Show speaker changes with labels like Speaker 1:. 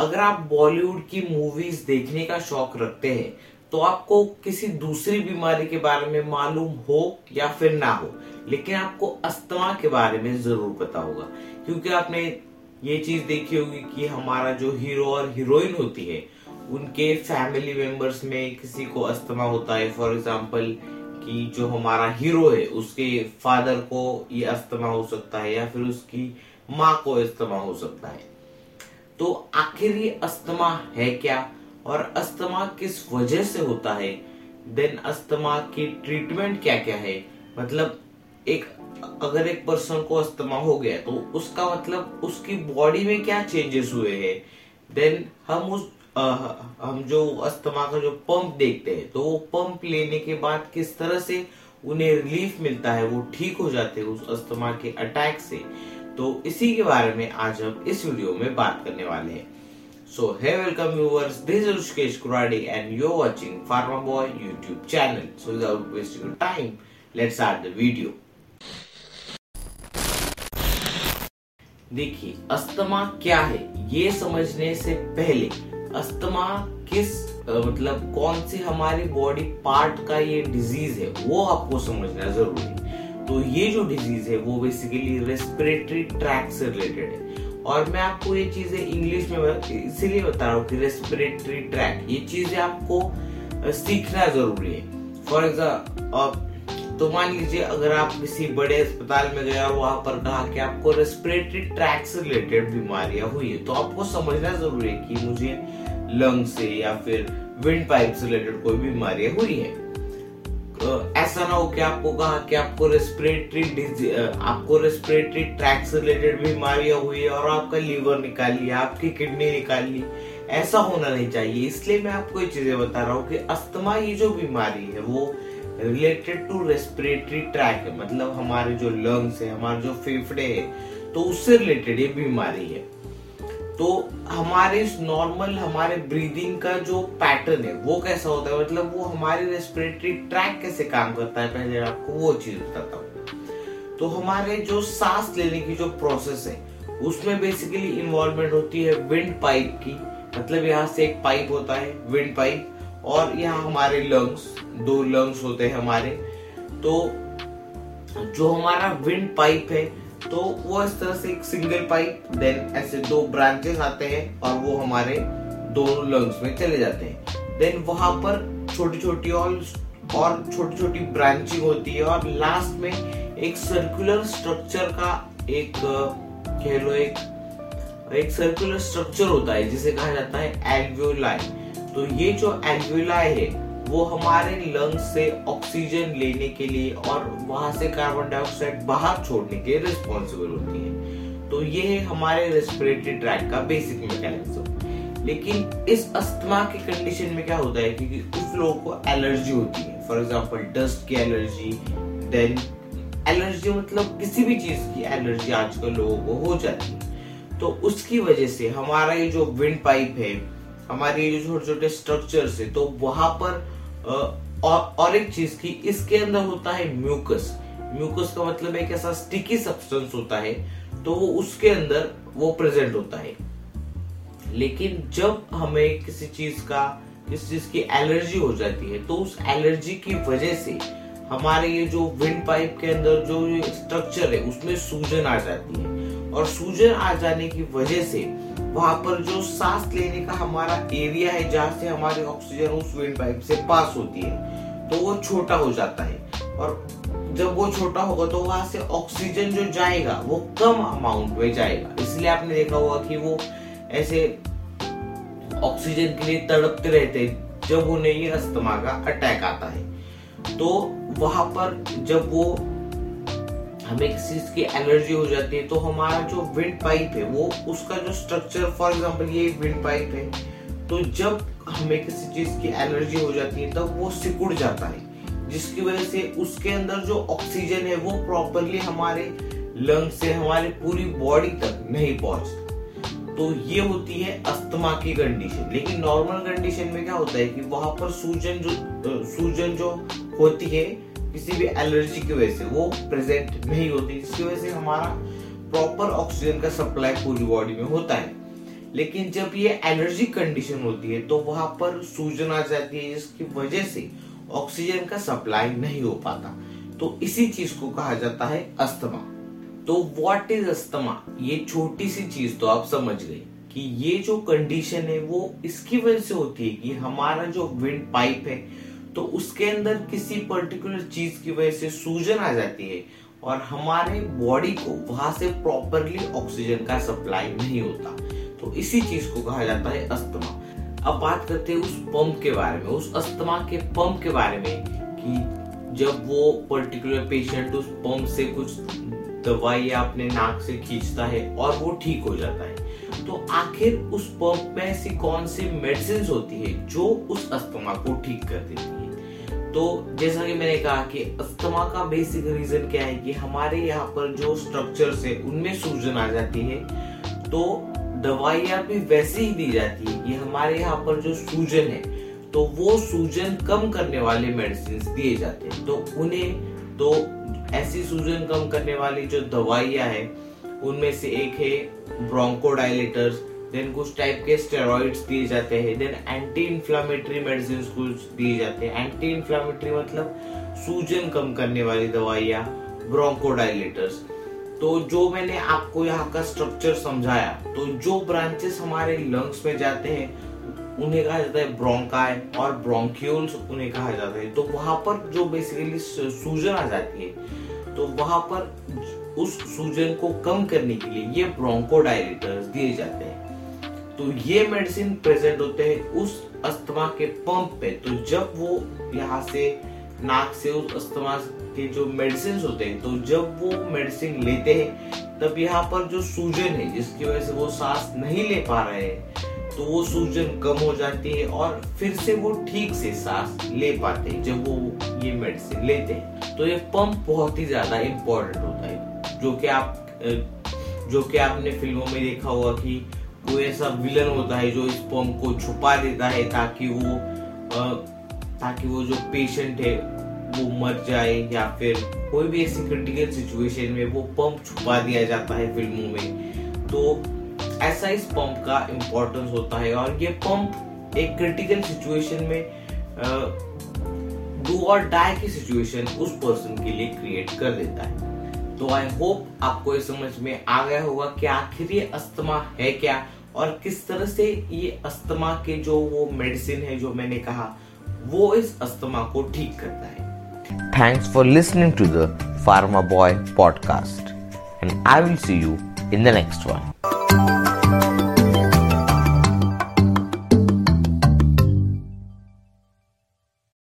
Speaker 1: अगर आप बॉलीवुड की मूवीज़ देखने का शौक रखते हैं तो आपको किसी दूसरी बीमारी के बारे में मालूम हो या फिर ना हो, लेकिन आपको अस्थमा के बारे में ज़रूर पता होगा। क्योंकि आपने ये चीज़ देखी होगी कि हमारा जो हीरो और हीरोइन होती है, उनके फैमिली मेंबर्स में किसी को अस्थमा होता है। फॉर एग्ज़ाम्पल कि जो हमारा हीरो है, उसके फादर को ये अस्थमा हो सकता है या फिर उसकी माँ को अस्थमा हो सकता है। तो आखिर ये अस्थमा है क्या? और अस्थमा किस वजह से होता है? देन अस्थमा की ट्रीटमेंट क्या क्या है? मतलब एक अगर एक पर्सन को अस्थमा हो गया तो उसका मतलब उसकी बॉडी में क्या चेंजेस हुए हैं? देन हम उस आ, हम जो अस्थमा का जो पंप देखते हैं तो वो पंप लेने के बाद किस तरह से उन्हें रिलीफ मिलता है? वो ठीक हो जाते हैं उस अस्थमा के अटैक से। तो इसी के बारे में आज हम इस वीडियो में बात करने वाले हैं। So hi welcome viewers this is Rishikesh Kuradi and you watching pharma boy YouTube channel so without wasting your time let's start the video देखिए, अस्थमा क्या है? ये समझने से पहले, अस्थमा किस मतलब कौन से हमारी बॉडी पार्ट का ये डिज़ीज़ है, वो आपको समझना ज़रूरी है। तो ये जो डिज़ीज़ है, वो बेसिकली रेस्पिरेटरी ट्रैक से रिलेटेड है। और मैं आपको ये चीज़ें इंग्लिश में इसीलिए बता रहा हूँ कि रेस्पिरेटरी ट्रैक ये चीज़ें आपको सीखना ज़रूरी है। फॉर एग्ज़ाम्पल तो मान लीजिए अगर आप किसी बड़े अस्पताल में गए और वहाँ पर कहा कि आपको रेस्पिरेटरी ट्रैक से रिलेटेड बीमारियाँ हुई है तो आपको समझना ज़रूरी है कि मुझे लंग से या फिर विंड पाइप से रिलेटेड कोई बीमारियाँ हुई है। ऐसा ना हो कि आपको कहा कि आपको रेस्पिरेटरी आपको रेस्पिरेटरी ट्रैक से रिलेटेड बीमारियाँ हुई और आपका लीवर निकाल लिया आपकी किडनी निकाल। ली ऐसा होना नहीं चाहिए। इसलिए मैं आपको ये चीज़ें बता रहा हूँ कि अस्थमा ये जो बीमारी है, वो रिलेटेड टू रेस्पिरेटरी ट्रैक है। मतलब हमारे जो लंग्स है, हमारे जो फेफड़े है तो उससे रिलेटेड ये बीमारी है। तो हमारे नॉर्मल हमारे ब्रीदिंग का जो पैटर्न है, वो कैसा होता है? मतलब वो हमारे रेस्पिरेटरी ट्रैक कैसे काम करता है? पहले आपको वो चीज़ बताता हूँ। तो हमारे जो सांस लेने की जो प्रोसेस है, उसमें बेसिकली इन्वॉल्वमेंट होती है विंड पाइप की। मतलब यहाँ से एक पाइप होता है विंड पाइप और यहाँ हमारे लंग्स दो लंग्स होते हैं हमारे। तो जो हमारा विंड पाइप है तो वो इस तरह से एक सिंगल पाइप देन ऐसे दो ब्रांचेस आते हैं और वो हमारे दोनों लंग्स में चले जाते हैं। देन वहाँ पर छोटी छोटी और और छोटी छोटी ब्रांचिंग होती है और लास्ट में एक सर्कुलर स्ट्रक्चर का एक, कह लो एक एक सर्कुलर स्ट्रक्चर होता है, जिसे कहा जाता है एल्वियोलाई तो ये जो एल्वियोलाई है वो हमारे लंग्स से ऑक्सीजन लेने के लिए और वहाँ से कार्बन डाइऑक्साइड बाहर छोड़ने के रिस्पॉन्सिबल होती है। तो ये है हमारे रेस्पिरेटरी ट्रैक का बेसिक मैकेनिज्म लेकिन इस अस्थमा की कंडीशन में क्या होता है क्योंकि कुछ लोगों को एलर्जी होती है। फॉर एग्ज़ाम्पल डस्ट की एलर्जी देन एलर्जी मतलब किसी भी चीज़ की एलर्जी आजकल लोगों को हो जाती है। तो उसकी वजह से हमारा ये जो विंड पाइप है, हमारे ये जो छोटे छोटे स्ट्रक्चर्स है तो वहाँ पर और, और एक चीज़ की इसके अंदर होता है म्यूकस। म्यूकस का मतलब एक ऐसा स्टिकी सब्सटेंस होता है तो वो उसके अंदर वो प्रेजेंट होता है। लेकिन जब हमें किसी चीज़ का किसी चीज़ की एलर्जी हो जाती है तो उस एलर्जी की वजह से हमारे ये जो विंड पाइप के अंदर जो स्ट्रक्चर है उसमें सूजन आ जाती है। और सूजन आ जाने की वजह से वहाँ पर जो सांस लेने का हमारा एरिया है, जहाँ से हमारी ऑक्सीजन उस विंड पाइप से पास होती है तो वो छोटा हो जाता है। और जब वो छोटा होगा तो वहाँ से ऑक्सीजन जो जाएगा, वो कम अमाउंट में जाएगा। इसलिए आपने देखा होगा कि वो ऐसे ऑक्सीजन के लिए तड़पते रहते जब उन्हें ये अस्थमा का अटैक आता है। तो वहाँ पर जब वो हमें किसी चीज़ की एलर्जी हो जाती है तो हमारा जो विंड पाइप है, वो उसका जो स्ट्रक्चर फॉर एग्ज़ाम्पल ये विंड पाइप है तो जब हमें किसी चीज़ की एलर्जी हो जाती है, तब वो सिकुड़ जाता है, जिसकी वजह से उसके अंदर जो ऑक्सीजन है, वो प्रॉपरली हमारे लंग से, हमारे पूरी बॉडी तक नहीं पहुँचता। तो ये होती है अस्थमा की कंडीशन लेकिन नॉर्मल कंडीशन में क्या होता है कि वहाँ पर सूजन जो सूजन जो होती है किसी भी एलर्जी की वजह से वो प्रेजेंट नहीं होती, जिसकी वजह से हमारा प्रॉपर ऑक्सीजन का सप्लाई पूरी बॉडी में होता है। लेकिन जब ये एलर्जी कंडीशन होती है तो वहाँ पर सूजन आ जाती है, जिसकी वजह से ऑक्सीजन का सप्लाई नहीं हो पाता। तो इसी चीज़ को कहा जाता है अस्थमा तो व्हाट इज़ अस्थमा ये छोटी सी चीज़ तो आप समझ गए कि ये जो कंडीशन है, वो इसकी वजह से होती है कि हमारा जो विंड पाइप है तो उसके अंदर किसी पर्टिकुलर चीज़ की वजह से सूजन आ जाती है और हमारे बॉडी को वहाँ से प्रॉपरली ऑक्सीजन का सप्लाई नहीं होता। तो इसी चीज़ को कहा जाता है अस्थमा अब बात करते हैं उस पंप के बारे में। उस अस्थमा के पंप के बारे में कि जब वो पर्टिकुलर पेशेंट उस पंप से कुछ दवाई अपने नाक से खींचता है और वो ठीक हो जाता है। तो आखिर उस पंप में ऐसी कौन सी मेडिसिन होती है जो उस अस्थमा को ठीक कर देती है? तो जैसा कि मैंने कहा कि अस्थमा का बेसिक रीजन क्या है कि हमारे यहाँ पर जो स्ट्रक्चर्स है, उनमें सूजन आ जाती है। तो दवाइयाँ भी वैसे ही दी जाती है कि हमारे यहाँ पर जो सूजन है तो वो सूजन कम करने वाले मेडिसिन दिए जाते हैं। तो उन्हें तो ऐसी सूजन कम करने वाली जो दवाइयाँ हैं उनमें से एक है ब्रोंकोडाइलेटर्स देन कुछ टाइप के स्टेरॉइड्स दिए जाते हैं देन एंटी इन्फ्लामेटरी मेडिसिन कुछ दिए जाते हैं। एंटी इन्फ्लामेटरी मतलब सूजन कम करने वाली दवाइयाँ ब्रोंकोडाइलेटर्स तो जो मैंने आपको यहाँ का स्ट्रक्चर समझाया तो जो ब्रांचेस हमारे लंग्स में जाते हैं, उन्हें कहा जाता है ब्रोंकाय और ब्रोंक्यूल्स उन्हें कहा जाता है। तो वहाँ पर जो बेसिकली सूजन आ जाती है तो वहाँ पर उस सूजन को कम करने के लिए ये ब्रोंकोडाइलेटर्स दिए जाते हैं। तो ये मेडिसिन प्रेजेंट होते हैं उस अस्थमा के पंप पे। तो जब वो यहाँ से नाक से उस अस्थमा के जो मेडिसिन होते हैं तो जब वो मेडिसिन लेते हैं, तब यहाँ पर जो सूजन है, जिसकी वजह से वो सांस नहीं ले पा रहे हैं तो वो सूजन कम हो जाती है और फिर से वो ठीक से सांस ले पाते हैं जब वो ये मेडिसिन लेते हैं। तो ये पंप बहुत ही ज़्यादा इम्पोर्टेंट होता है। जो कि आप जो कि आपने फ़िल्मों में देखा होगा कि कोई ऐसा विलन होता है जो इस पंप को छुपा देता है ताकि वो ताकि वो जो पेशेंट है, वो मर जाए या फिर कोई भी ऐसी क्रिटिकल सिचुएशन में वो पंप छुपा दिया जाता है फ़िल्मों में। तो ऐसा इस पंप का इम्पोर्टेंस होता है और ये पंप एक क्रिटिकल सिचुएशन में डू और डाई की सिचुएशन उस पर्सन के लिए क्रिएट कर देता है। तो आई होप आपको ये समझ में आ गया होगा कि आखिर ये अस्थमा है क्या और किस तरह से ये अस्थमा के जो वो मेडिसिन है जो मैंने कहा, वो इस अस्थमा को ठीक करता है।
Speaker 2: Thanks for listening to the pharma boy podcast and I will see you in the next one